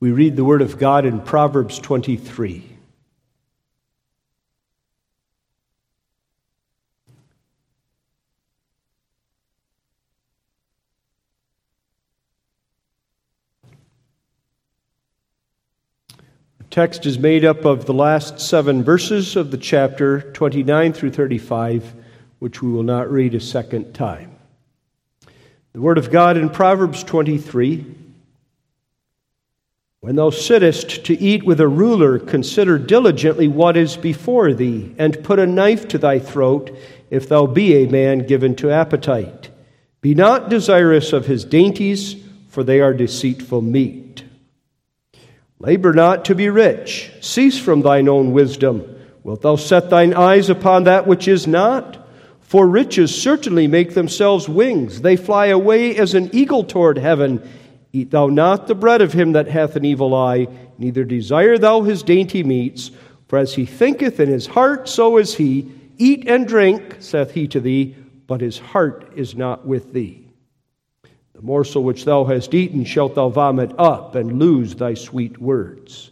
We read the Word of God in Proverbs 23. text is made up of the last seven verses of the chapter, 29 through 35, which we will not read a second time. The Word of God in Proverbs 23 When thou sittest to eat with a ruler, consider diligently what is before thee, and put a knife to thy throat, if thou be a man given to appetite. Be not desirous of his dainties, for they are deceitful meat. Labor not to be rich. Cease from thine own wisdom. Wilt thou set thine eyes upon that which is not? For riches certainly make themselves wings. They fly away as an eagle toward heaven. Eat thou not the bread of him that hath an evil eye, neither desire thou his dainty meats. For as he thinketh in his heart, so is he. Eat and drink, saith he to thee, but his heart is not with thee. The morsel which thou hast eaten shalt thou vomit up, and lose thy sweet words.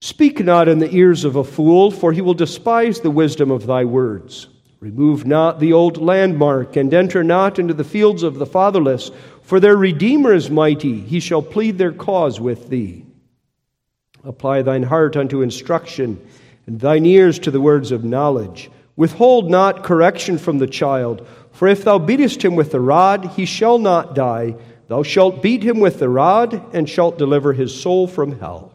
Speak not in the ears of a fool, for he will despise the wisdom of thy words. Remove not the old landmark, and enter not into the fields of the fatherless, for their Redeemer is mighty, he shall plead their cause with thee. Apply thine heart unto instruction, and thine ears to the words of knowledge. Withhold not correction from the child for if thou beatest him with the rod, he shall not die. Thou shalt beat him with the rod, and shalt deliver his soul from hell.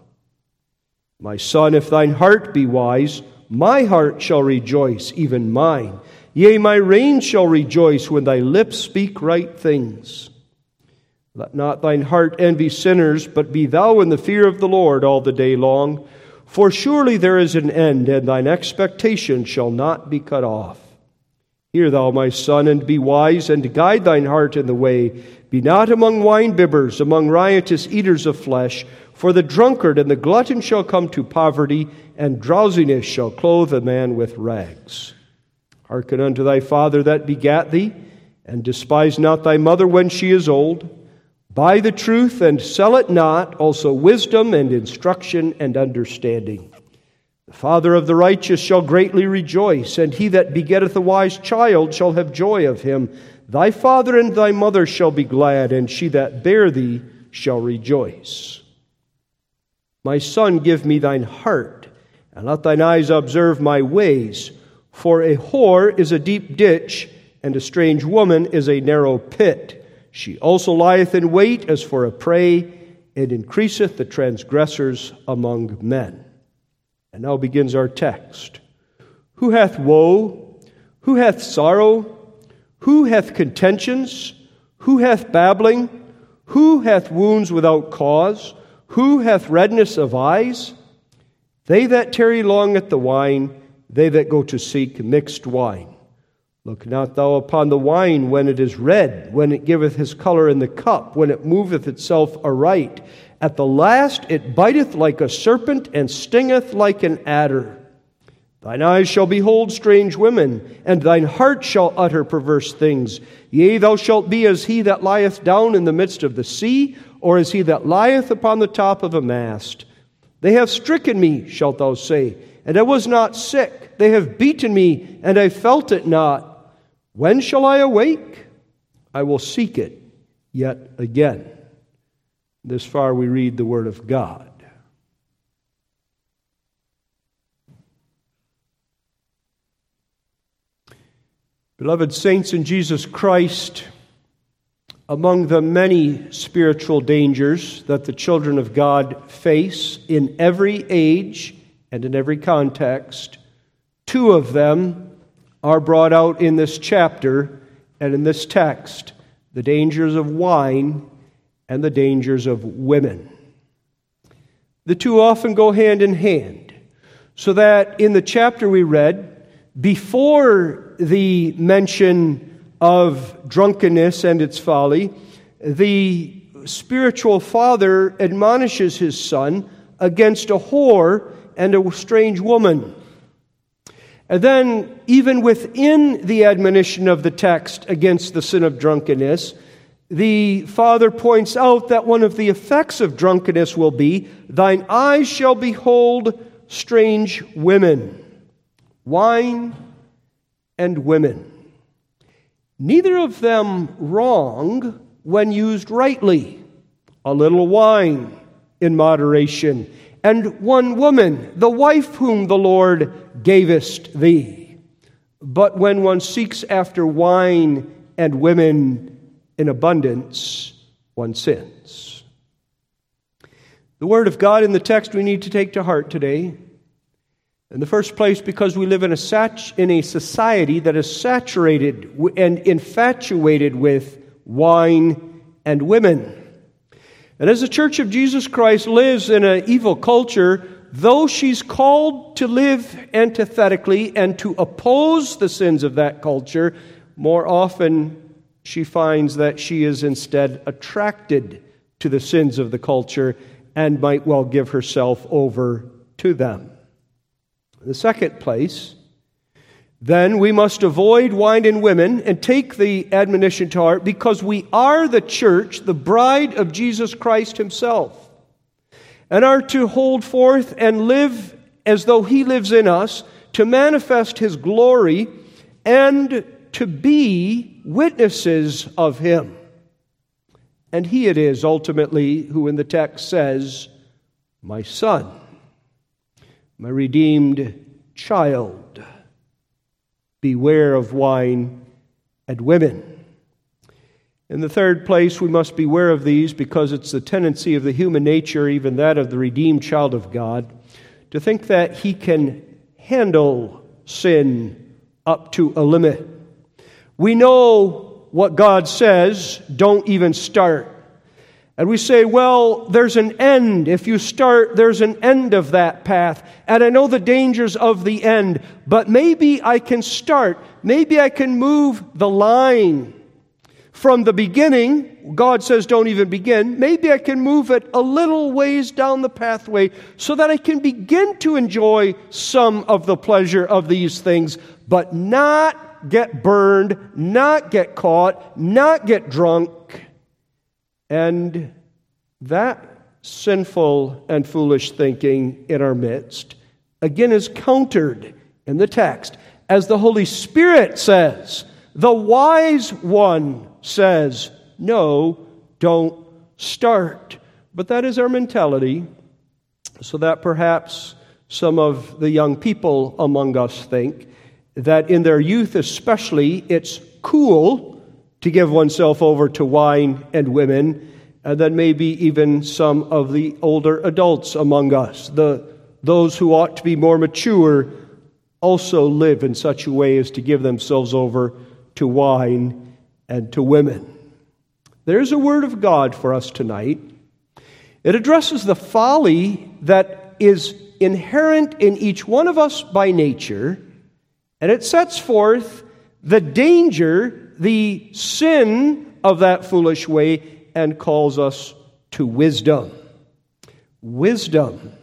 My son, if thine heart be wise, my heart shall rejoice, even mine. Yea, my reins shall rejoice when thy lips speak right things. Let not thine heart envy sinners, but be thou in the fear of the Lord all the day long. For surely there is an end, and thine expectation shall not be cut off. Hear thou, my son, and be wise, and guide thine heart in the way. Be not among winebibbers, among riotous eaters of flesh, for the drunkard and the glutton shall come to poverty, and drowsiness shall clothe a man with rags. Hearken unto thy father that begat thee, and despise not thy mother when she is old. Buy the truth and sell it not, also wisdom and instruction and understanding. The father of the righteous shall greatly rejoice, and he that begetteth a wise child shall have joy of him. Thy father and thy mother shall be glad, and she that bare thee shall rejoice. My son, give me thine heart, and let thine eyes observe my ways. For a whore is a deep ditch, and a strange woman is a narrow pit. She also lieth in wait as for a prey, and increaseth the transgressors among men. And now begins our text. Who hath woe? Who hath sorrow? Who hath contentions? Who hath babbling? Who hath wounds without cause? Who hath redness of eyes? They that tarry long at the wine, they that go to seek mixed wine. Look not thou upon the wine when it is red, when it giveth his color in the cup, when it moveth itself aright at the last it biteth like a serpent and stingeth like an adder. Thine eyes shall behold strange women, and thine heart shall utter perverse things. Yea, thou shalt be as he that lieth down in the midst of the sea, or as he that lieth upon the top of a mast. They have stricken me, shalt thou say, and I was not sick. They have beaten me, and I felt it not. When shall I awake? I will seek it yet again. This far we read the Word of God. Beloved saints in Jesus Christ, among the many spiritual dangers that the children of God face in every age and in every context, two of them are brought out in this chapter and in this text the dangers of wine and the dangers of women. The two often go hand in hand, so that in the chapter we read, before the mention of drunkenness and its folly, the spiritual father admonishes his son against a whore and a strange woman. And then, even within the admonition of the text against the sin of drunkenness, the father points out that one of the effects of drunkenness will be thine eyes shall behold strange women, wine and women. Neither of them wrong when used rightly. A little wine in moderation, and one woman, the wife whom the Lord gavest thee. But when one seeks after wine and women, in abundance, one sins. The Word of God in the text we need to take to heart today. In the first place, because we live in a, sat- in a society that is saturated and infatuated with wine and women. And as the Church of Jesus Christ lives in an evil culture, though she's called to live antithetically and to oppose the sins of that culture, more often she finds that she is instead attracted to the sins of the culture and might well give herself over to them. In the second place, then we must avoid wine and women and take the admonition to heart because we are the church, the bride of Jesus Christ Himself, and are to hold forth and live as though He lives in us to manifest His glory and to be witnesses of him. And he it is ultimately who in the text says, My son, my redeemed child, beware of wine and women. In the third place, we must beware of these because it's the tendency of the human nature, even that of the redeemed child of God, to think that he can handle sin up to a limit. We know what God says, don't even start. And we say, well, there's an end. If you start, there's an end of that path. And I know the dangers of the end, but maybe I can start. Maybe I can move the line from the beginning. God says, don't even begin. Maybe I can move it a little ways down the pathway so that I can begin to enjoy some of the pleasure of these things, but not get burned, not get caught, not get drunk. And that sinful and foolish thinking in our midst, again, is countered in the text. As the Holy Spirit says, the wise one says, No, don't start. But that is our mentality, so that perhaps some of the young people among us think that in their youth, especially, it's cool to give oneself over to wine and women, uh, and then maybe even some of the older adults among us, the, those who ought to be more mature, also live in such a way as to give themselves over to wine and to women. There's a word of God for us tonight. It addresses the folly that is inherent in each one of us by nature and it sets forth the danger, the sin of that foolish way, and calls us to wisdom. Wisdom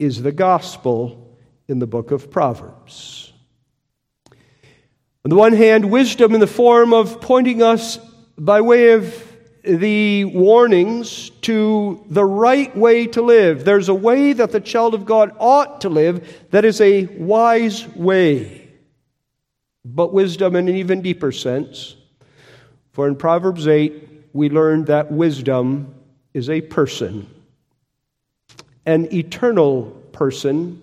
is the gospel in the book of Proverbs. On the one hand, wisdom in the form of pointing us by way of the warnings to the right way to live. There's a way that the child of God ought to live that is a wise way. But wisdom in an even deeper sense. For in Proverbs 8, we learn that wisdom is a person, an eternal person,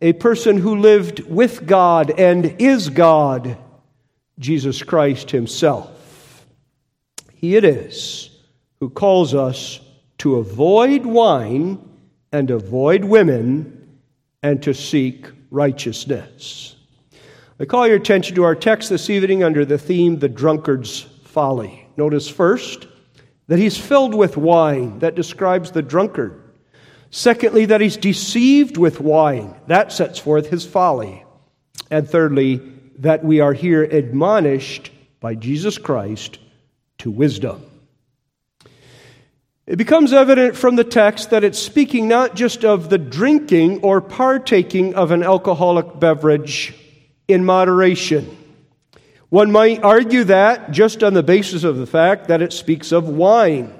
a person who lived with God and is God, Jesus Christ Himself. He it is who calls us to avoid wine and avoid women and to seek righteousness. I call your attention to our text this evening under the theme, The Drunkard's Folly. Notice first that he's filled with wine. That describes the drunkard. Secondly, that he's deceived with wine. That sets forth his folly. And thirdly, that we are here admonished by Jesus Christ to wisdom. It becomes evident from the text that it's speaking not just of the drinking or partaking of an alcoholic beverage in moderation. One might argue that just on the basis of the fact that it speaks of wine,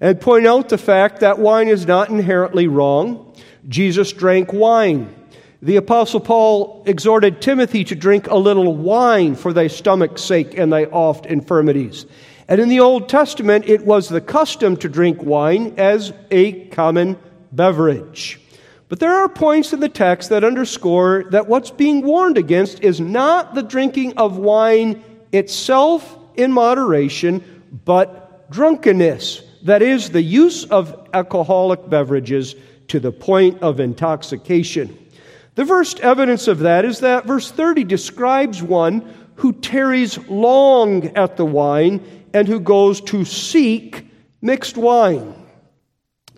and point out the fact that wine is not inherently wrong. Jesus drank wine. The Apostle Paul exhorted Timothy to drink a little wine for thy stomach's sake and thy oft infirmities. And in the Old Testament, it was the custom to drink wine as a common beverage. But there are points in the text that underscore that what's being warned against is not the drinking of wine itself in moderation, but drunkenness. That is, the use of alcoholic beverages to the point of intoxication. The first evidence of that is that verse 30 describes one who tarries long at the wine and who goes to seek mixed wine.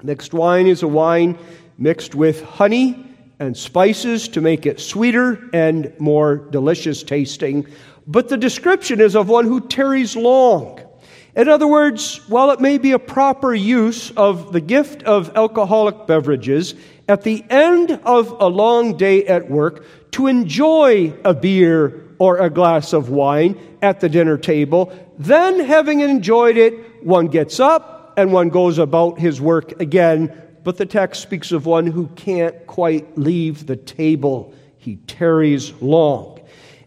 Mixed wine is a wine mixed with honey and spices to make it sweeter and more delicious tasting. But the description is of one who tarries long. In other words, while it may be a proper use of the gift of alcoholic beverages, at the end of a long day at work, to enjoy a beer or a glass of wine at the dinner table, then having enjoyed it, one gets up and one goes about his work again but the text speaks of one who can't quite leave the table. He tarries long.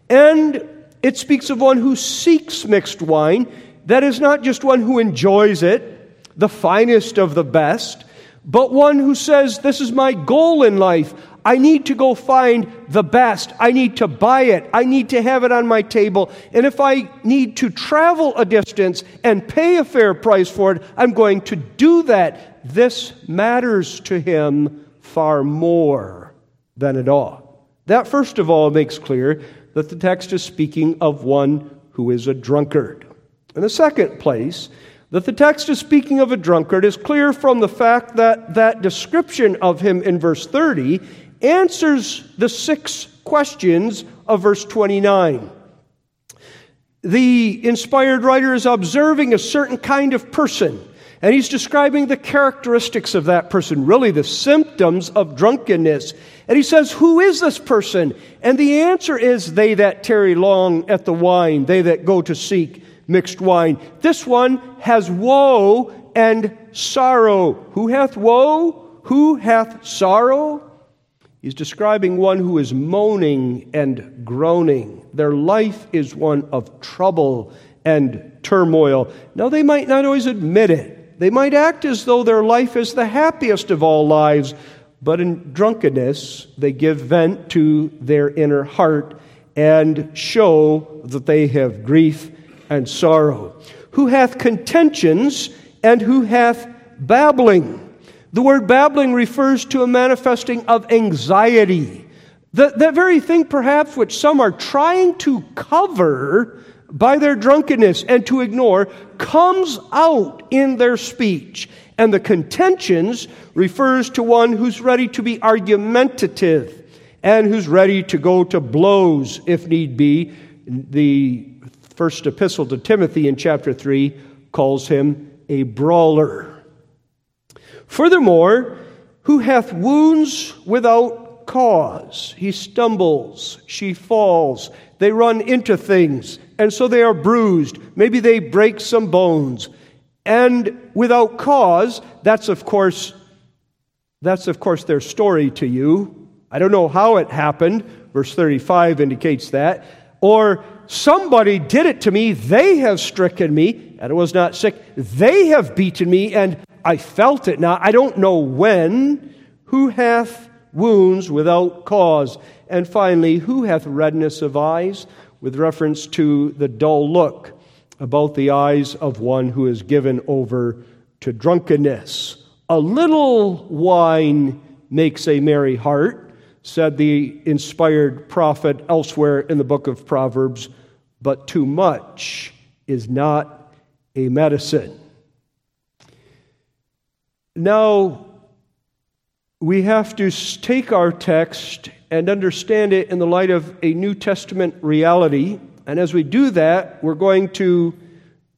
And it speaks of one who seeks mixed wine. That is not just one who enjoys it, the finest of the best, but one who says, This is my goal in life. I need to go find the best. I need to buy it. I need to have it on my table. And if I need to travel a distance and pay a fair price for it, I'm going to do that. This matters to him far more than it ought. That, first of all, makes clear that the text is speaking of one who is a drunkard. In the second place, that the text is speaking of a drunkard is clear from the fact that that description of him in verse 30 answers the six questions of verse 29. The inspired writer is observing a certain kind of person, and he's describing the characteristics of that person, really the symptoms of drunkenness. And he says, Who is this person? And the answer is, They that tarry long at the wine, they that go to seek mixed wine. This one has woe and sorrow. Who hath woe? Who hath sorrow? He's describing one who is moaning and groaning. Their life is one of trouble and turmoil. Now, they might not always admit it. They might act as though their life is the happiest of all lives, but in drunkenness, they give vent to their inner heart and show that they have grief and sorrow. Who hath contentions and who hath babbling? The word babbling refers to a manifesting of anxiety. That very thing, perhaps, which some are trying to cover by their drunkenness and to ignore, comes out in their speech. And the contentions refers to one who's ready to be argumentative and who's ready to go to blows if need be. The first epistle to Timothy in chapter 3 calls him a brawler. Furthermore, who hath wounds without cause? He stumbles, she falls, they run into things, and so they are bruised. Maybe they break some bones. And without cause, that's of course that's of course their story to you. I don't know how it happened. Verse 35 indicates that. Or somebody did it to me, they have stricken me, and I was not sick. They have beaten me, and I felt it. Now, I don't know when. Who hath wounds without cause? And finally, who hath redness of eyes? With reference to the dull look about the eyes of one who is given over to drunkenness. A little wine makes a merry heart, said the inspired prophet elsewhere in the book of Proverbs, but too much is not a medicine. Now, we have to take our text and understand it in the light of a New Testament reality. And as we do that, we're going to,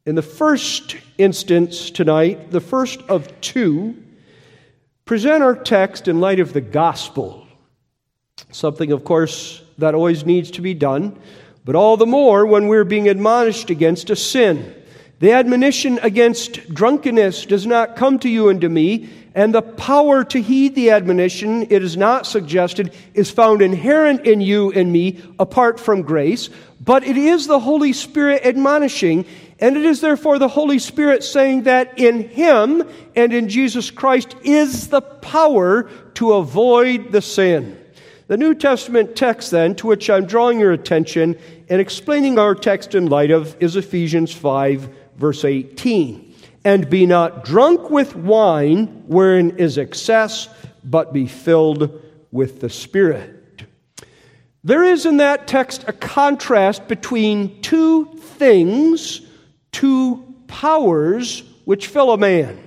in the first instance tonight, the first of two, present our text in light of the gospel. Something, of course, that always needs to be done. but all the more when we're being admonished against a sin. The admonition against drunkenness does not come to you and to me, and the power to heed the admonition, it is not suggested, is found inherent in you and me apart from grace, but it is the Holy Spirit admonishing, and it is therefore the Holy Spirit saying that in Him and in Jesus Christ is the power to avoid the sin. The New Testament text, then, to which I'm drawing your attention and explaining our text in light of, is Ephesians 5, verse 18. And be not drunk with wine, wherein is excess, but be filled with the Spirit. There is in that text a contrast between two things, two powers which fill a man.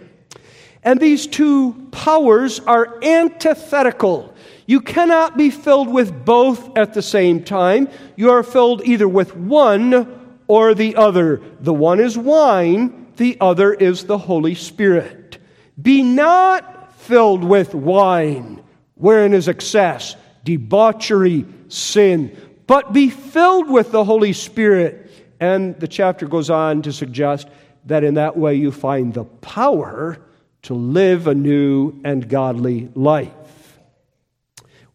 And these two powers are antithetical. You cannot be filled with both at the same time. You are filled either with one or the other. The one is wine, the other is the Holy Spirit. Be not filled with wine, wherein is excess, debauchery, sin, but be filled with the Holy Spirit. And the chapter goes on to suggest that in that way you find the power to live a new and godly life.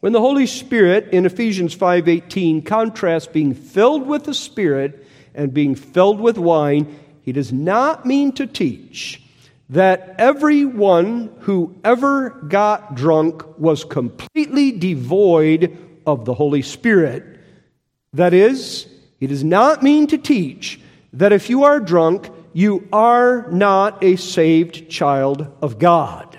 When the Holy Spirit in Ephesians 5:18 contrasts being filled with the Spirit and being filled with wine, he does not mean to teach that everyone who ever got drunk was completely devoid of the Holy Spirit. That is, he does not mean to teach that if you are drunk, you are not a saved child of God.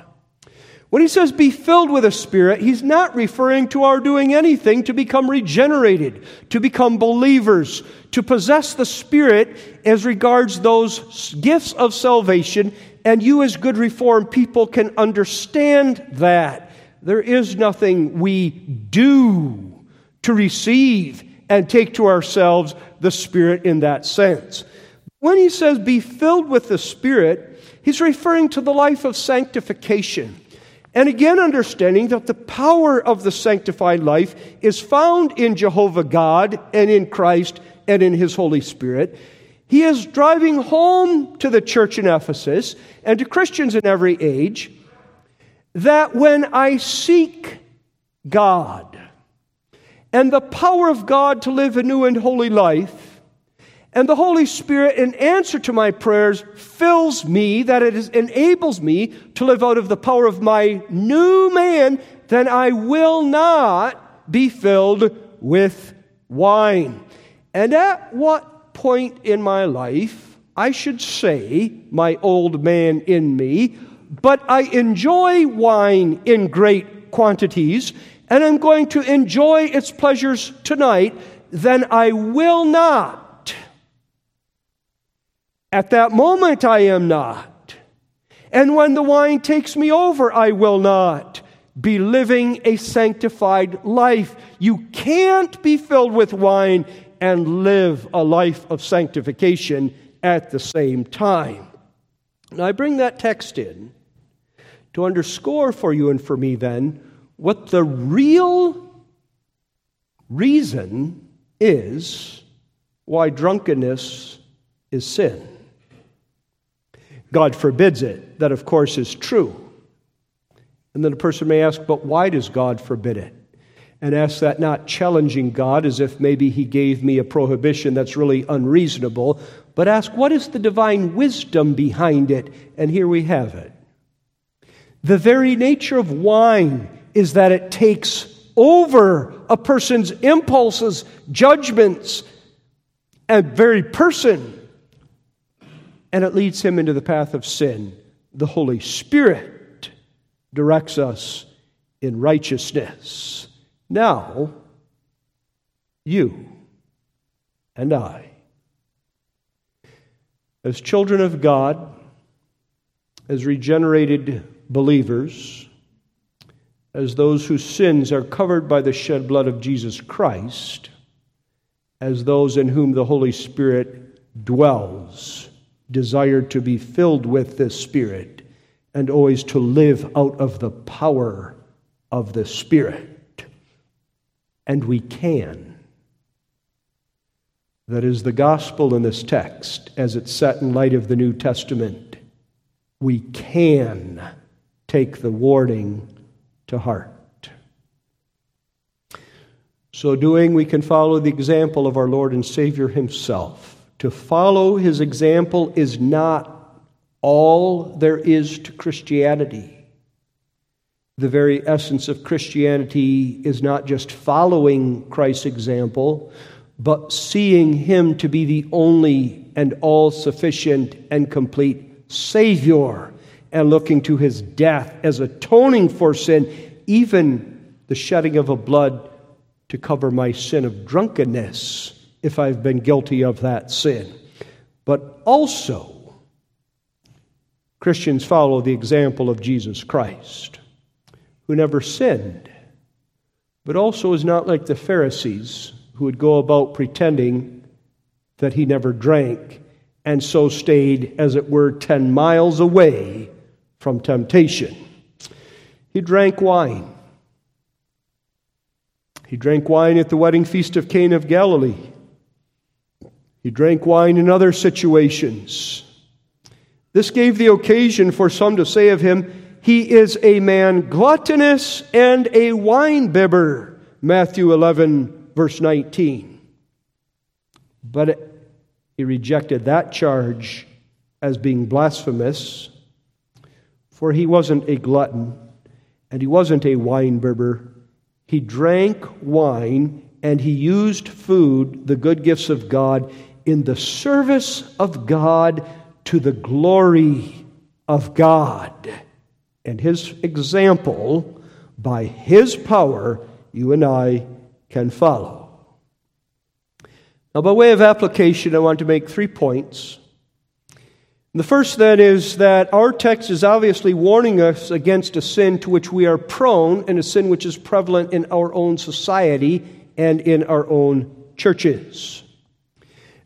When he says be filled with a spirit, he's not referring to our doing anything to become regenerated, to become believers, to possess the spirit as regards those gifts of salvation. And you, as good reformed people, can understand that. There is nothing we do to receive and take to ourselves the Spirit in that sense. When he says be filled with the Spirit, he's referring to the life of sanctification. And again, understanding that the power of the sanctified life is found in Jehovah God and in Christ and in His Holy Spirit. He is driving home to the church in Ephesus and to Christians in every age that when I seek God and the power of God to live a new and holy life, and the Holy Spirit, in answer to my prayers, fills me, that it is, enables me to live out of the power of my new man, then I will not be filled with wine. And at what point in my life, I should say, my old man in me, but I enjoy wine in great quantities, and I'm going to enjoy its pleasures tonight, then I will not at that moment, I am not. And when the wine takes me over, I will not be living a sanctified life. You can't be filled with wine and live a life of sanctification at the same time. Now, I bring that text in to underscore for you and for me then what the real reason is why drunkenness is sin. God forbids it. That, of course, is true. And then a person may ask, but why does God forbid it? And ask that not challenging God as if maybe He gave me a prohibition that's really unreasonable, but ask, what is the divine wisdom behind it? And here we have it. The very nature of wine is that it takes over a person's impulses, judgments, and very person and it leads him into the path of sin. The Holy Spirit directs us in righteousness. Now, you and I, as children of God, as regenerated believers, as those whose sins are covered by the shed blood of Jesus Christ, as those in whom the Holy Spirit dwells desired to be filled with this Spirit and always to live out of the power of the Spirit. And we can. that is the gospel in this text as it's set in light of the New Testament, we can take the warning to heart. So doing, we can follow the example of our Lord and Savior Himself. To follow His example is not all there is to Christianity. The very essence of Christianity is not just following Christ's example, but seeing Him to be the only and all sufficient and complete Savior, and looking to His death as atoning for sin, even the shedding of a blood to cover my sin of drunkenness if I've been guilty of that sin. But also, Christians follow the example of Jesus Christ, who never sinned, but also is not like the Pharisees who would go about pretending that he never drank and so stayed, as it were, 10 miles away from temptation. He drank wine. He drank wine at the wedding feast of Cana of Galilee. He drank wine in other situations. This gave the occasion for some to say of him, He is a man gluttonous and a wine bibber. Matthew 11, verse 19. But he rejected that charge as being blasphemous, for he wasn't a glutton and he wasn't a wine bibber he drank wine and he used food, the good gifts of God, in the service of God to the glory of God. And his example, by his power, you and I can follow. Now, by way of application, I want to make three points the first, then, is that our text is obviously warning us against a sin to which we are prone and a sin which is prevalent in our own society and in our own churches.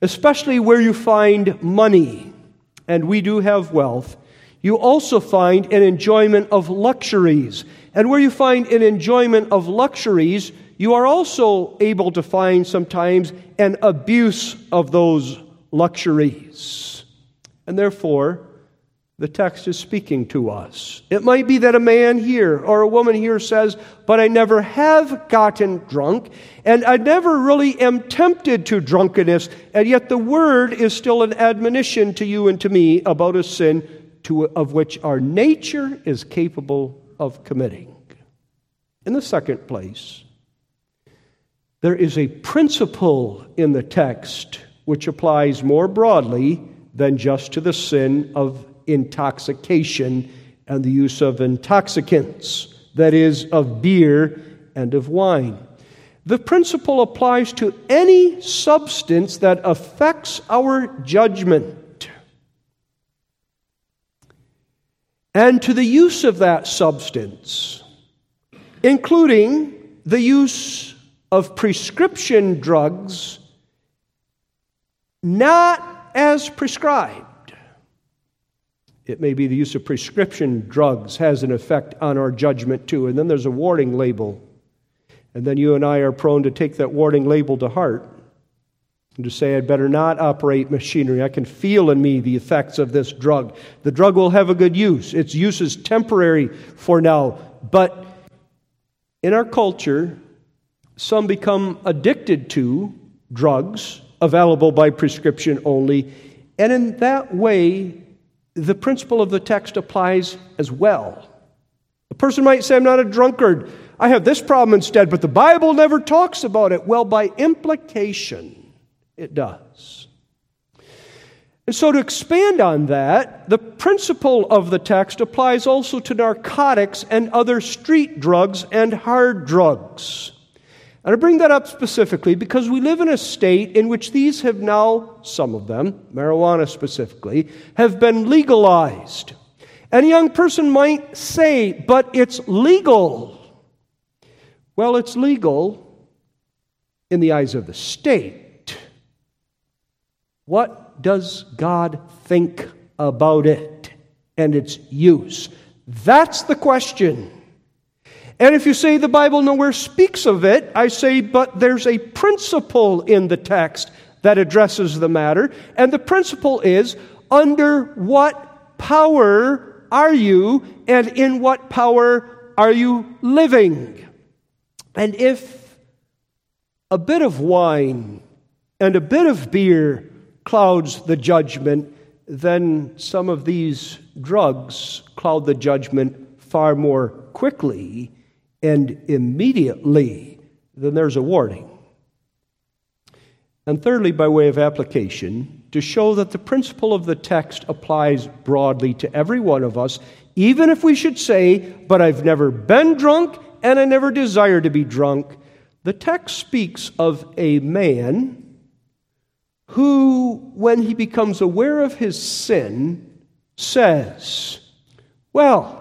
Especially where you find money, and we do have wealth, you also find an enjoyment of luxuries. And where you find an enjoyment of luxuries, you are also able to find sometimes an abuse of those luxuries. And therefore, the text is speaking to us. It might be that a man here or a woman here says, But I never have gotten drunk, and I never really am tempted to drunkenness, and yet the word is still an admonition to you and to me about a sin to, of which our nature is capable of committing. In the second place, there is a principle in the text which applies more broadly than just to the sin of intoxication and the use of intoxicants, that is, of beer and of wine. The principle applies to any substance that affects our judgment and to the use of that substance, including the use of prescription drugs, not as prescribed. It may be the use of prescription drugs has an effect on our judgment too. And then there's a warning label. And then you and I are prone to take that warning label to heart and to say, I'd better not operate machinery. I can feel in me the effects of this drug. The drug will have a good use, its use is temporary for now. But in our culture, some become addicted to drugs available by prescription only. And in that way, the principle of the text applies as well. A person might say, I'm not a drunkard. I have this problem instead, but the Bible never talks about it. Well, by implication, it does. And so, to expand on that, the principle of the text applies also to narcotics and other street drugs and hard drugs. And I bring that up specifically because we live in a state in which these have now, some of them, marijuana specifically, have been legalized. And a young person might say, but it's legal. Well, it's legal in the eyes of the state. What does God think about it and its use? That's the question. And if you say the Bible nowhere speaks of it, I say, but there's a principle in the text that addresses the matter. And the principle is under what power are you, and in what power are you living? And if a bit of wine and a bit of beer clouds the judgment, then some of these drugs cloud the judgment far more quickly and immediately, then there's a warning. And thirdly, by way of application, to show that the principle of the text applies broadly to every one of us, even if we should say, But I've never been drunk and I never desire to be drunk, the text speaks of a man who, when he becomes aware of his sin, says, Well,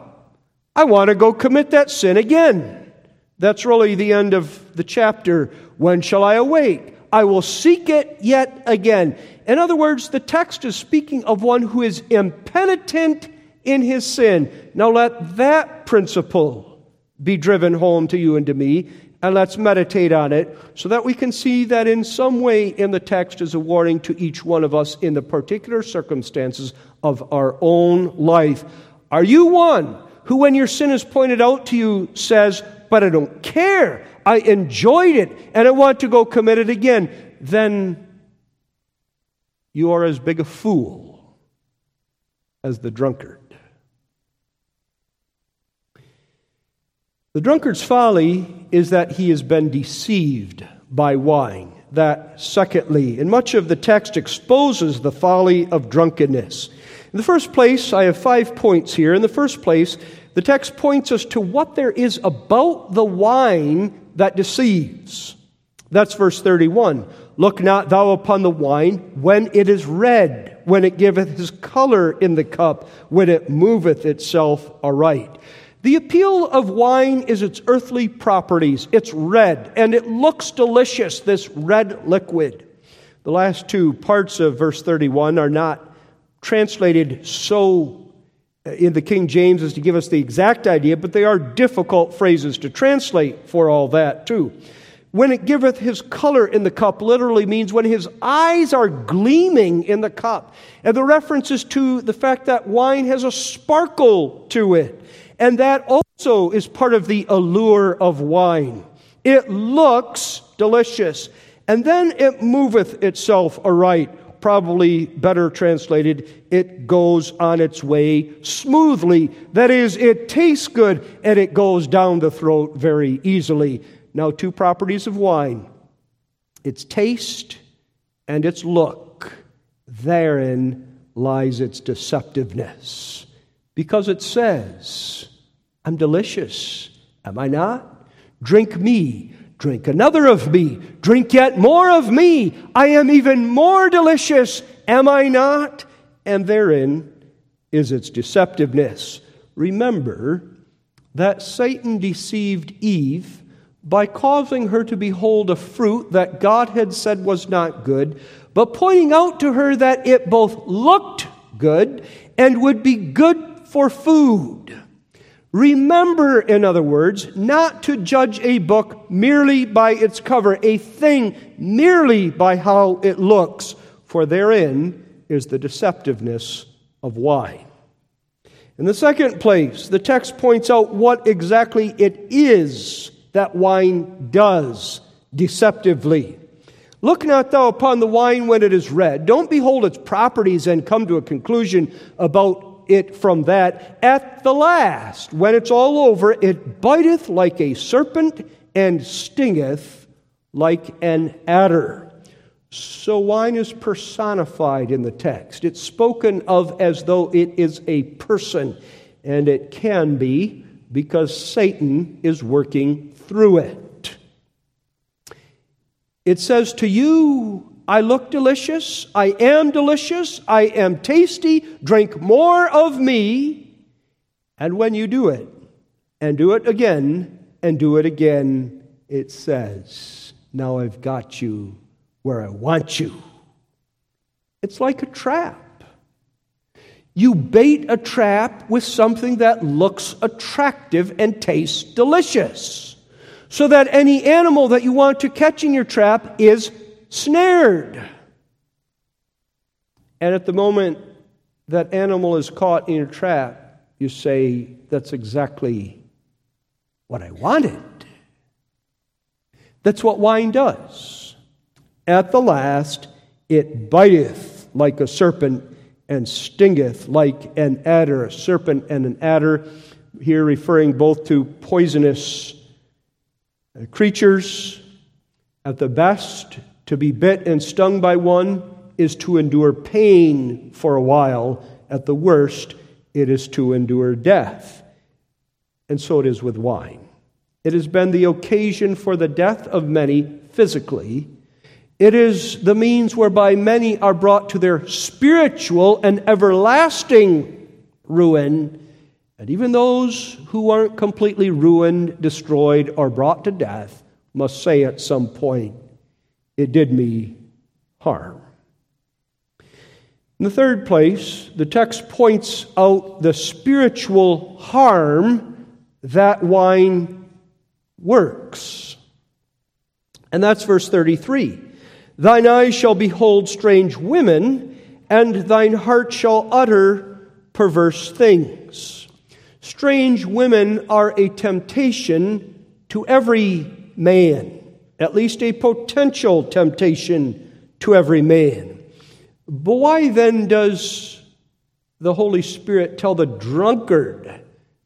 I want to go commit that sin again. That's really the end of the chapter. When shall I awake? I will seek it yet again. In other words, the text is speaking of one who is impenitent in his sin. Now let that principle be driven home to you and to me, and let's meditate on it so that we can see that in some way in the text is a warning to each one of us in the particular circumstances of our own life. Are you one who, when your sin is pointed out to you, says, But I don't care. I enjoyed it and I want to go commit it again, then you are as big a fool as the drunkard. The drunkard's folly is that he has been deceived by wine. That, secondly, and much of the text exposes the folly of drunkenness. In the first place, I have five points here. In the first place, the text points us to what there is about the wine that deceives. That's verse 31. Look not thou upon the wine when it is red, when it giveth his color in the cup, when it moveth itself aright. The appeal of wine is its earthly properties. It's red, and it looks delicious, this red liquid. The last two parts of verse 31 are not translated so uh, in the King James as to give us the exact idea, but they are difficult phrases to translate for all that, too. When it giveth his color in the cup literally means when his eyes are gleaming in the cup. And the reference is to the fact that wine has a sparkle to it. And that also is part of the allure of wine. It looks delicious, and then it moveth itself aright probably better translated, it goes on its way smoothly. That is, it tastes good and it goes down the throat very easily. Now, two properties of wine its taste and its look. Therein lies its deceptiveness. Because it says, I'm delicious, am I not? Drink me, Drink another of me. Drink yet more of me. I am even more delicious, am I not? And therein is its deceptiveness. Remember that Satan deceived Eve by causing her to behold a fruit that God had said was not good, but pointing out to her that it both looked good and would be good for food. Remember, in other words, not to judge a book merely by its cover, a thing merely by how it looks, for therein is the deceptiveness of wine. In the second place, the text points out what exactly it is that wine does deceptively. Look not thou upon the wine when it is red. Don't behold its properties and come to a conclusion about it from that. At the last, when it's all over, it biteth like a serpent and stingeth like an adder. So wine is personified in the text. It's spoken of as though it is a person, and it can be because Satan is working through it. It says, To you I look delicious. I am delicious. I am tasty. Drink more of me. And when you do it, and do it again, and do it again, it says, Now I've got you where I want you. It's like a trap. You bait a trap with something that looks attractive and tastes delicious, so that any animal that you want to catch in your trap is snared. And at the moment that animal is caught in a trap, you say, That's exactly what I wanted. That's what wine does. At the last, it biteth like a serpent and stingeth like an adder. A serpent and an adder, here referring both to poisonous creatures. At the best, to be bit and stung by one is to endure pain for a while. At the worst, it is to endure death. And so it is with wine. It has been the occasion for the death of many physically. It is the means whereby many are brought to their spiritual and everlasting ruin. And even those who aren't completely ruined, destroyed, or brought to death must say at some point, It did me harm. In the third place, the text points out the spiritual harm that wine works. And that's verse 33. Thine eyes shall behold strange women, and thine heart shall utter perverse things. Strange women are a temptation to every man, at least a potential temptation to every man. But why then does the Holy Spirit tell the drunkard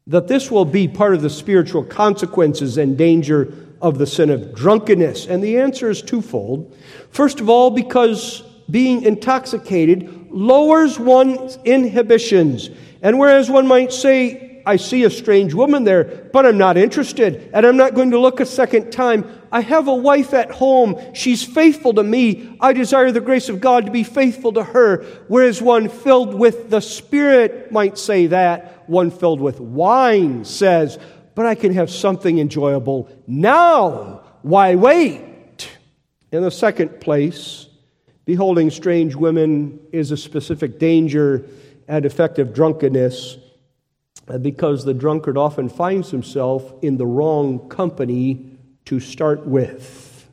that this will be part of the spiritual consequences and danger of the sin of drunkenness? And the answer is twofold. First of all, because being intoxicated lowers one's inhibitions. And whereas one might say, I see a strange woman there, but I'm not interested, and I'm not going to look a second time. I have a wife at home. She's faithful to me. I desire the grace of God to be faithful to her. Whereas one filled with the Spirit might say that, one filled with wine says, but I can have something enjoyable now. Why wait? In the second place, beholding strange women is a specific danger and effect of drunkenness Uh, because the drunkard often finds himself in the wrong company to start with.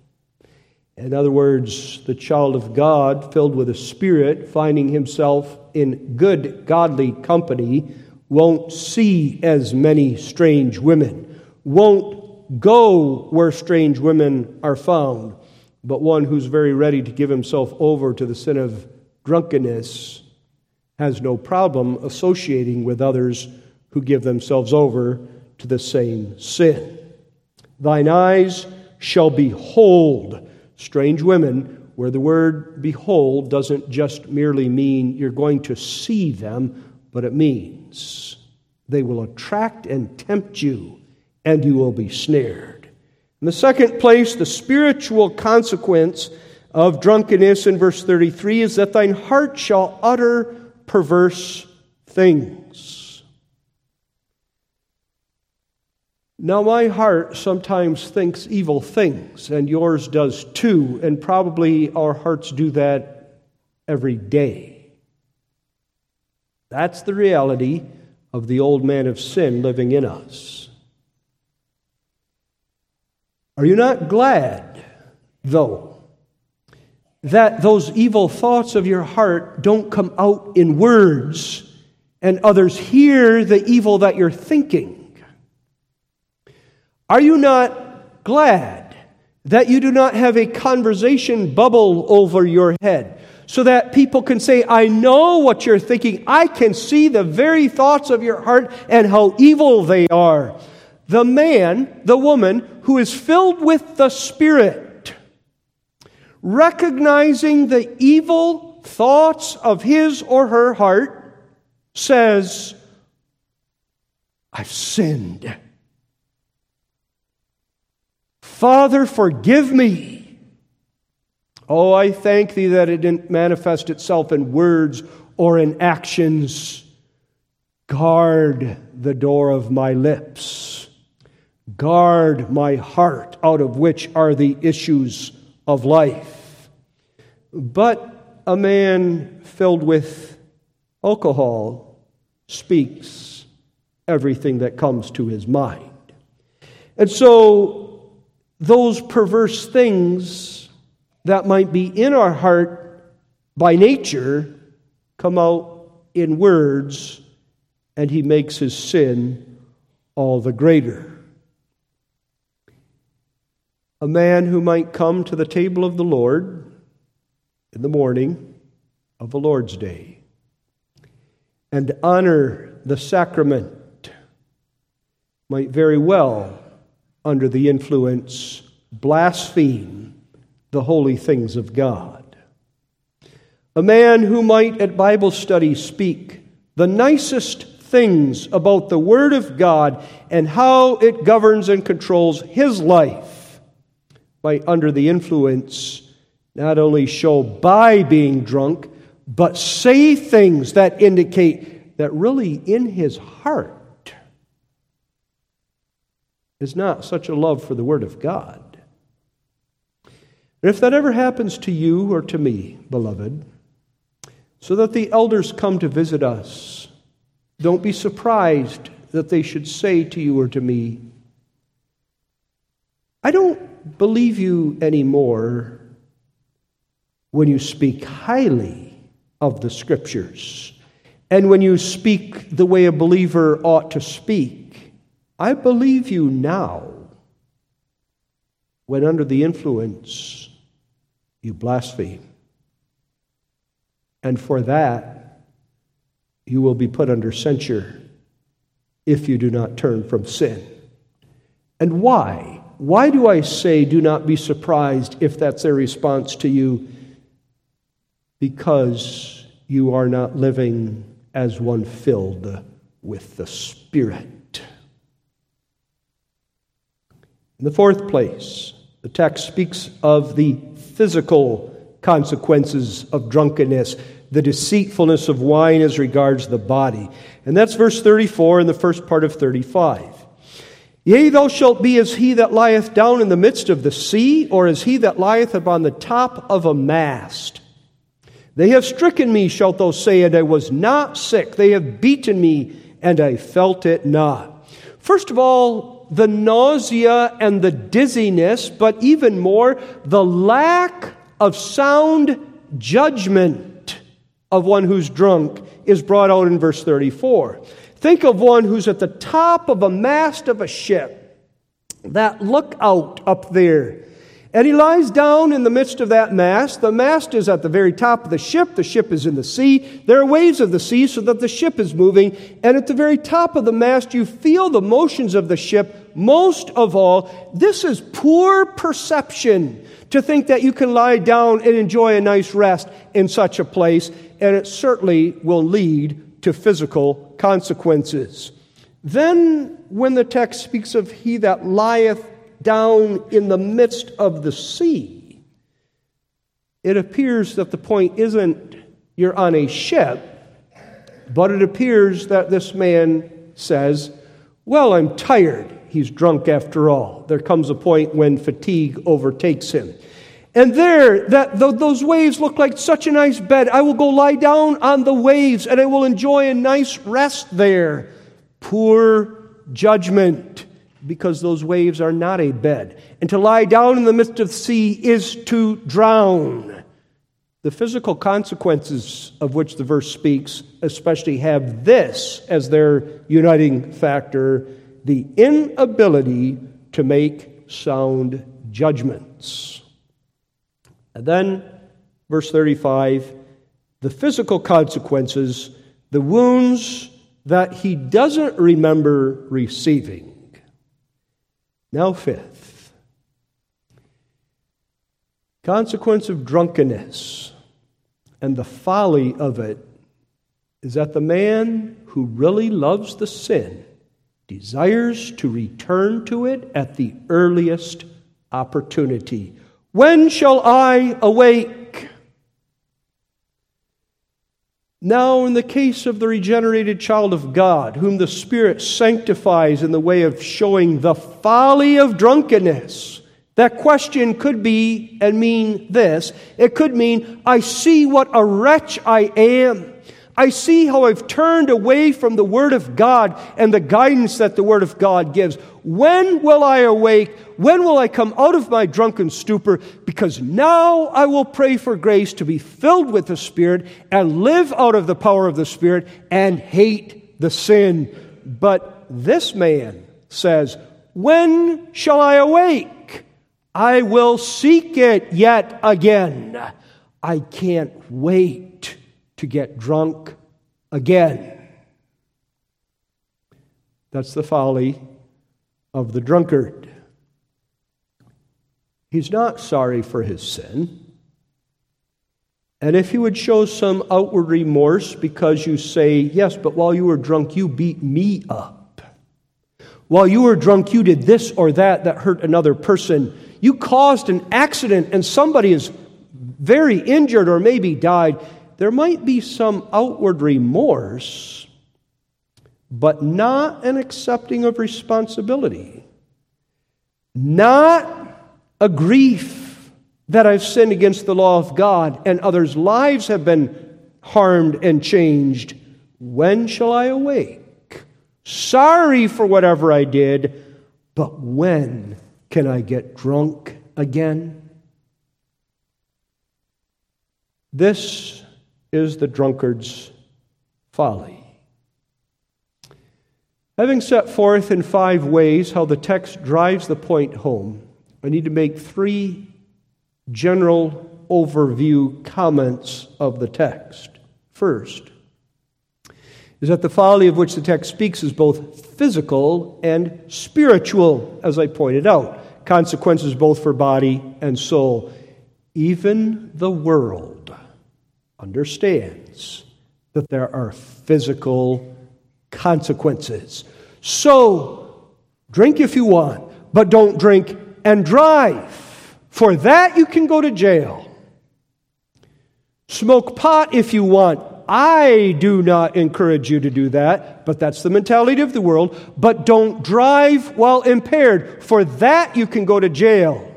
In other words, the child of God, filled with a spirit, finding himself in good, godly company, won't see as many strange women, won't go where strange women are found, but one who's very ready to give himself over to the sin of drunkenness has no problem associating with others who give themselves over to the same sin. Thine eyes shall behold strange women, where the word behold doesn't just merely mean you're going to see them, but it means they will attract and tempt you, and you will be snared. In the second place, the spiritual consequence of drunkenness in verse 33 is that thine heart shall utter perverse things. Now, my heart sometimes thinks evil things, and yours does too, and probably our hearts do that every day. That's the reality of the old man of sin living in us. Are you not glad, though, that those evil thoughts of your heart don't come out in words and others hear the evil that you're thinking? Are you not glad that you do not have a conversation bubble over your head so that people can say, I know what you're thinking. I can see the very thoughts of your heart and how evil they are. The man, the woman who is filled with the Spirit, recognizing the evil thoughts of his or her heart, says, I've sinned. Father, forgive me. Oh, I thank thee that it didn't manifest itself in words or in actions. Guard the door of my lips. Guard my heart, out of which are the issues of life. But a man filled with alcohol speaks everything that comes to his mind. And so those perverse things that might be in our heart by nature come out in words, and he makes his sin all the greater. A man who might come to the table of the Lord in the morning of the Lord's Day and honor the sacrament might very well, under the influence, blaspheme the holy things of God. A man who might at Bible study speak the nicest things about the Word of God and how it governs and controls his life might, under the influence, not only show by being drunk, but say things that indicate that really in his heart is not such a love for the Word of God. And if that ever happens to you or to me, beloved, so that the elders come to visit us, don't be surprised that they should say to you or to me, I don't believe you anymore when you speak highly of the Scriptures and when you speak the way a believer ought to speak. I believe you now when under the influence you blaspheme. And for that, you will be put under censure if you do not turn from sin. And why? Why do I say do not be surprised if that's their response to you? Because you are not living as one filled with the Spirit. In the fourth place, the text speaks of the physical consequences of drunkenness, the deceitfulness of wine as regards the body. And that's verse 34 and the first part of 35. Yea, thou shalt be as he that lieth down in the midst of the sea, or as he that lieth upon the top of a mast. They have stricken me, shalt thou say, and I was not sick. They have beaten me, and I felt it not. First of all, the nausea and the dizziness, but even more, the lack of sound judgment of one who's drunk is brought out in verse 34. Think of one who's at the top of a mast of a ship, that lookout up there. And he lies down in the midst of that mast. The mast is at the very top of the ship. The ship is in the sea. There are waves of the sea so that the ship is moving. And at the very top of the mast, you feel the motions of the ship. Most of all, this is poor perception to think that you can lie down and enjoy a nice rest in such a place, and it certainly will lead to physical consequences. Then, when the text speaks of he that lieth down in the midst of the sea, it appears that the point isn't you're on a ship, but it appears that this man says, Well, I'm tired. He's drunk after all. There comes a point when fatigue overtakes him. And there, that, those waves look like such a nice bed. I will go lie down on the waves and I will enjoy a nice rest there. Poor judgment, because those waves are not a bed. And to lie down in the midst of the sea is to drown. The physical consequences of which the verse speaks, especially, have this as their uniting factor the inability to make sound judgments. And then, verse 35, the physical consequences, the wounds that he doesn't remember receiving. Now, fifth, consequence of drunkenness and the folly of it is that the man who really loves the sin desires to return to it at the earliest opportunity. When shall I awake? Now, in the case of the regenerated child of God, whom the Spirit sanctifies in the way of showing the folly of drunkenness, that question could be and mean this. It could mean, I see what a wretch I am. I see how I've turned away from the Word of God and the guidance that the Word of God gives. When will I awake? When will I come out of my drunken stupor? Because now I will pray for grace to be filled with the Spirit and live out of the power of the Spirit and hate the sin. But this man says, When shall I awake? I will seek it yet again. I can't wait to get drunk again. That's the folly of the drunkard. He's not sorry for his sin. And if he would show some outward remorse because you say, Yes, but while you were drunk, you beat me up. While you were drunk, you did this or that that hurt another person. You caused an accident and somebody is very injured or maybe died. There might be some outward remorse, but not an accepting of responsibility. Not a grief that I've sinned against the law of God and others' lives have been harmed and changed. When shall I awake? Sorry for whatever I did, but when can I get drunk again? This is the drunkard's folly. Having set forth in five ways how the text drives the point home, I need to make three general overview comments of the text. First, is that the folly of which the text speaks is both physical and spiritual, as I pointed out. Consequences both for body and soul. Even the world understands that there are physical consequences. So, drink if you want, but don't drink and drive. For that, you can go to jail. Smoke pot if you want. I do not encourage you to do that, but that's the mentality of the world. But don't drive while impaired. For that, you can go to jail.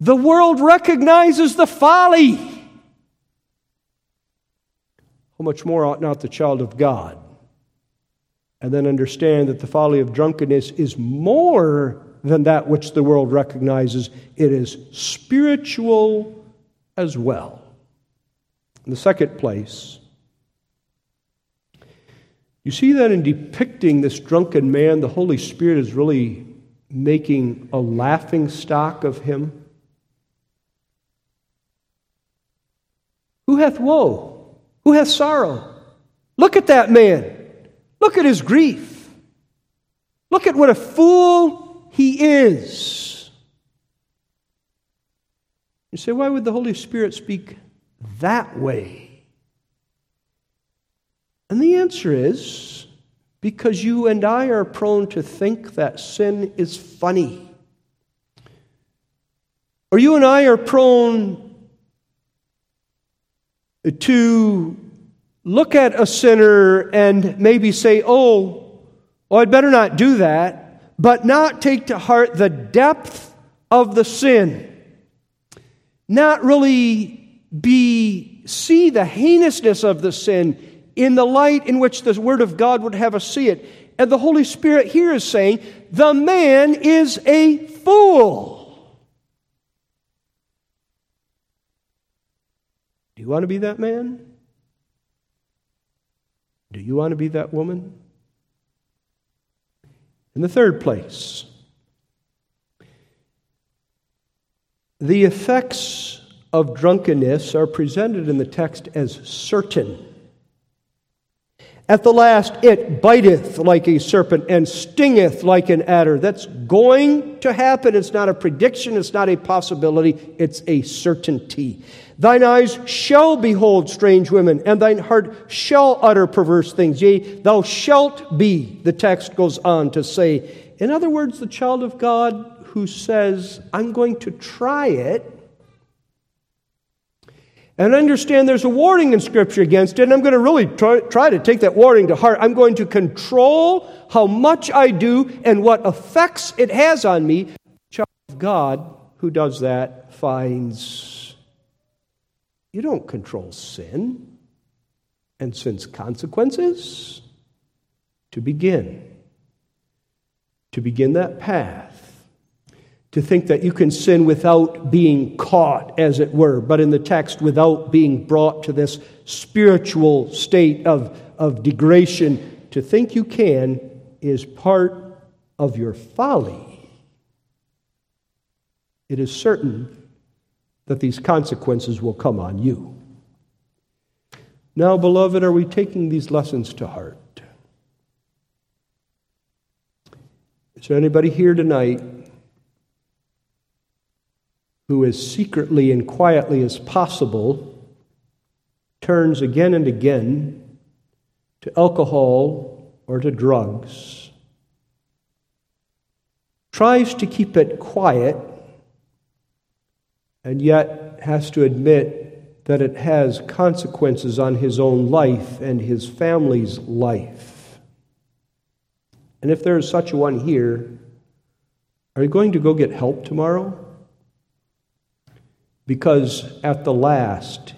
The world recognizes the folly. How much more ought not the child of God? And then understand that the folly of drunkenness is more than that which the world recognizes. It is spiritual as well. In the second place, you see that in depicting this drunken man, the Holy Spirit is really making a laughing stock of him. Who hath woe? Who hath sorrow? Look at that man. Look at his grief. Look at what a fool he is. You say, why would the Holy Spirit speak that way? And the answer is because you and I are prone to think that sin is funny. Or you and I are prone to look at a sinner and maybe say, oh, oh, I'd better not do that but not take to heart the depth of the sin. Not really be see the heinousness of the sin in the light in which the word of God would have us see it. And the Holy Spirit here is saying, the man is a fool. Do you want to be that man? Do you want to be that woman? In the third place, the effects of drunkenness are presented in the text as certain. At the last, it biteth like a serpent and stingeth like an adder. That's going to happen. It's not a prediction, it's not a possibility, it's a certainty. Thine eyes shall behold strange women, and thine heart shall utter perverse things. Yea, thou shalt be, the text goes on to say. In other words, the child of God who says, I'm going to try it, and understand there's a warning in Scripture against it, and I'm going to really try, try, to take that warning to heart. I'm going to control how much I do and what effects it has on me. The Child of God who does that finds you don't control sin. and sin's consequences to begin. To begin that path. To think that you can sin without being caught, as it were, but in the text, without being brought to this spiritual state of, of degradation. To think you can is part of your folly. It is certain that these consequences will come on you. Now, beloved, are we taking these lessons to heart? Is there anybody here tonight who, as secretly and quietly as possible, turns again and again to alcohol or to drugs, tries to keep it quiet, and yet has to admit that it has consequences on his own life and his family's life. And if there is such a one here, are you going to go get help tomorrow? Because at the last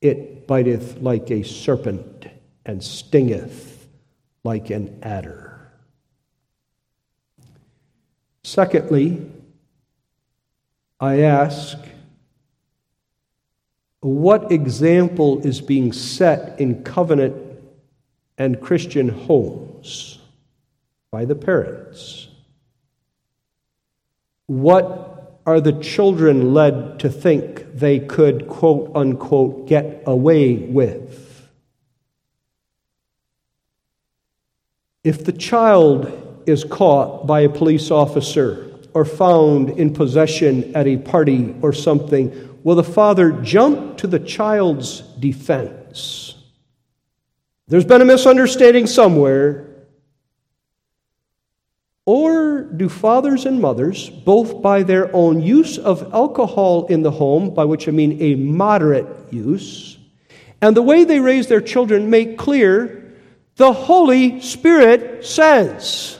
it biteth like a serpent and stingeth like an adder. Secondly, I ask, what example is being set in covenant and Christian homes by the parents? What are the children led to think they could, quote unquote, get away with? If the child is caught by a police officer or found in possession at a party or something, will the father jump to the child's defense? There's been a misunderstanding somewhere. Or do fathers and mothers, both by their own use of alcohol in the home, by which I mean a moderate use, and the way they raise their children, make clear the Holy Spirit says?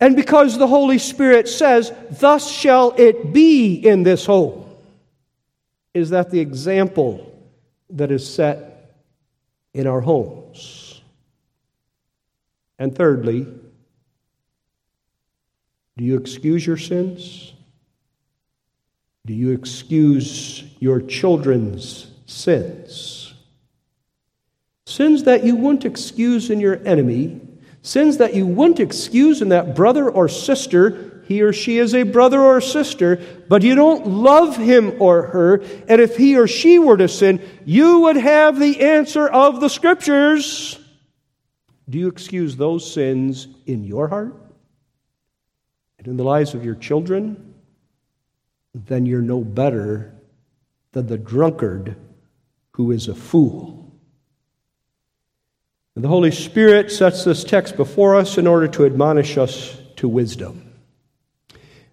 And because the Holy Spirit says, Thus shall it be in this home, is that the example that is set in our homes? And thirdly, do you excuse your sins? Do you excuse your children's sins? Sins that you wouldn't excuse in your enemy Sins that you wouldn't excuse in that brother or sister, he or she is a brother or sister, but you don't love him or her, and if he or she were to sin, you would have the answer of the scriptures. Do you excuse those sins in your heart and in the lives of your children? Then you're no better than the drunkard who is a fool. The Holy Spirit sets this text before us in order to admonish us to wisdom.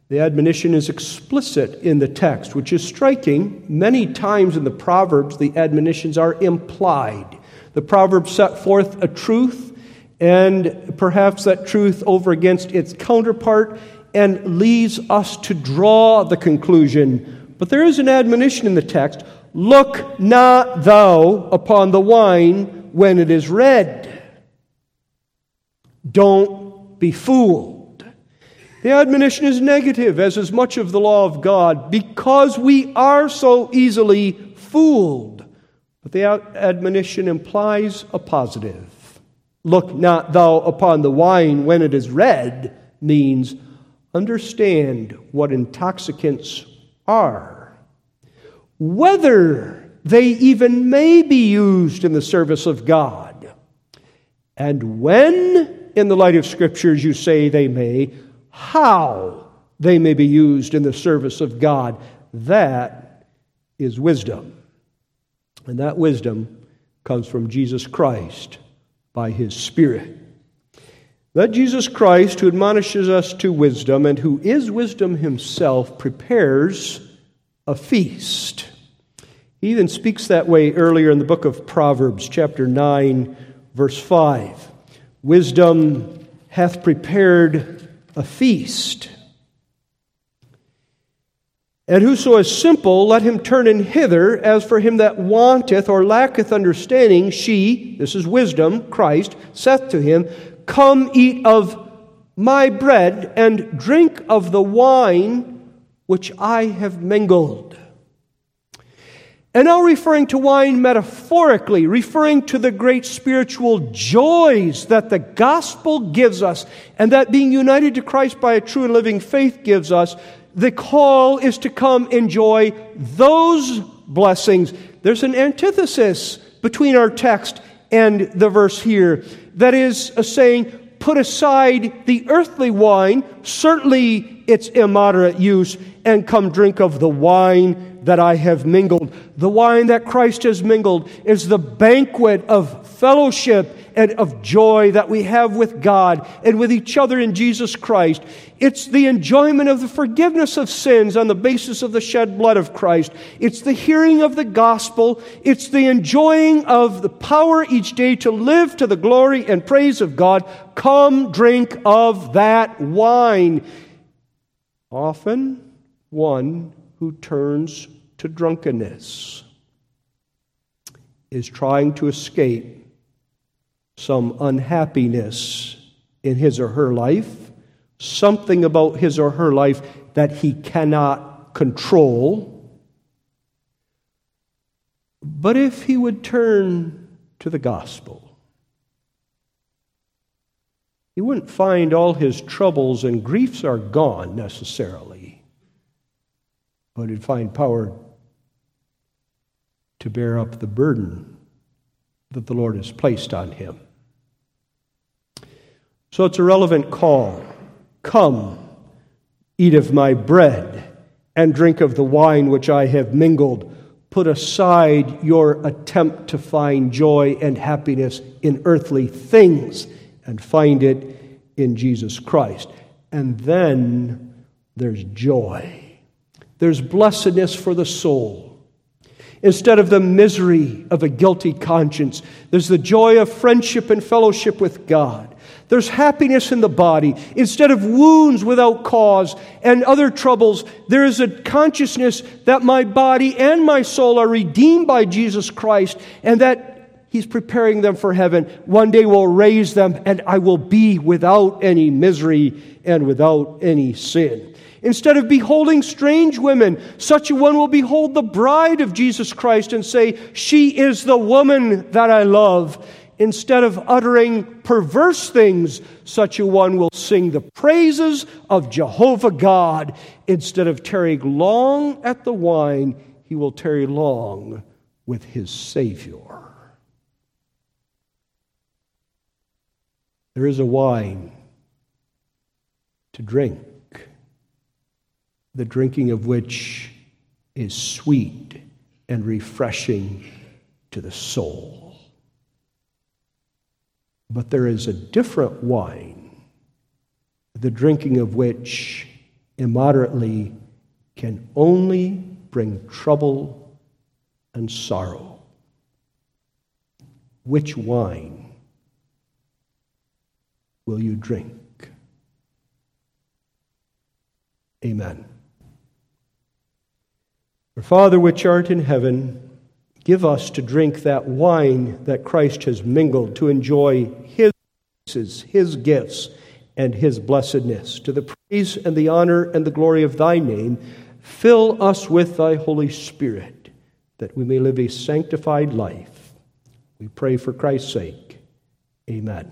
The admonition is explicit in the text, which is striking. Many times in the Proverbs, the admonitions are implied. The Proverbs set forth a truth, and perhaps that truth over against its counterpart, and leads us to draw the conclusion. But there is an admonition in the text Look not thou upon the wine when it is red. Don't be fooled. The admonition is negative, as is much of the law of God, because we are so easily fooled. But the admonition implies a positive. Look not thou upon the wine when it is red, means understand what intoxicants are. Whether they even may be used in the service of God. And when, in the light of Scriptures, you say they may, how they may be used in the service of God, that is wisdom. And that wisdom comes from Jesus Christ by His Spirit. That Jesus Christ, who admonishes us to wisdom and who is wisdom himself, prepares a feast. He even speaks that way earlier in the book of Proverbs, chapter 9, verse 5. Wisdom hath prepared a feast. And whoso is simple, let him turn in hither. As for him that wanteth or lacketh understanding, she, this is wisdom, Christ, saith to him, Come eat of my bread and drink of the wine which I have mingled. And now referring to wine metaphorically, referring to the great spiritual joys that the gospel gives us, and that being united to Christ by a true and living faith gives us, the call is to come enjoy those blessings. There's an antithesis between our text and the verse here. That is a saying, put aside the earthly wine, certainly its immoderate use, and come drink of the wine that I have mingled. The wine that Christ has mingled is the banquet of fellowship and of joy that we have with God and with each other in Jesus Christ. It's the enjoyment of the forgiveness of sins on the basis of the shed blood of Christ. It's the hearing of the gospel. It's the enjoying of the power each day to live to the glory and praise of God. Come drink of that wine. Often, one who turns to drunkenness is trying to escape some unhappiness in his or her life, something about his or her life that he cannot control. But if he would turn to the gospel, he wouldn't find all his troubles and griefs are gone necessarily, but he'd find power to bear up the burden that the Lord has placed on him. So it's a relevant call. Come, eat of my bread, and drink of the wine which I have mingled. Put aside your attempt to find joy and happiness in earthly things and find it in Jesus Christ. And then there's joy, there's blessedness for the soul Instead of the misery of a guilty conscience, there's the joy of friendship and fellowship with God. There's happiness in the body. Instead of wounds without cause and other troubles, there is a consciousness that my body and my soul are redeemed by Jesus Christ and that He's preparing them for heaven. One day will raise them and I will be without any misery and without any sin. Instead of beholding strange women, such a one will behold the bride of Jesus Christ and say, She is the woman that I love. Instead of uttering perverse things, such a one will sing the praises of Jehovah God. Instead of tarrying long at the wine, he will tarry long with his Savior. There is a wine to drink the drinking of which is sweet and refreshing to the soul. But there is a different wine, the drinking of which immoderately can only bring trouble and sorrow. Which wine will you drink? Amen. Our Father which art in heaven, give us to drink that wine that Christ has mingled, to enjoy his graces, his gifts, and his blessedness. To the praise and the honor and the glory of thy name, fill us with thy Holy Spirit, that we may live a sanctified life. We pray for Christ's sake. Amen.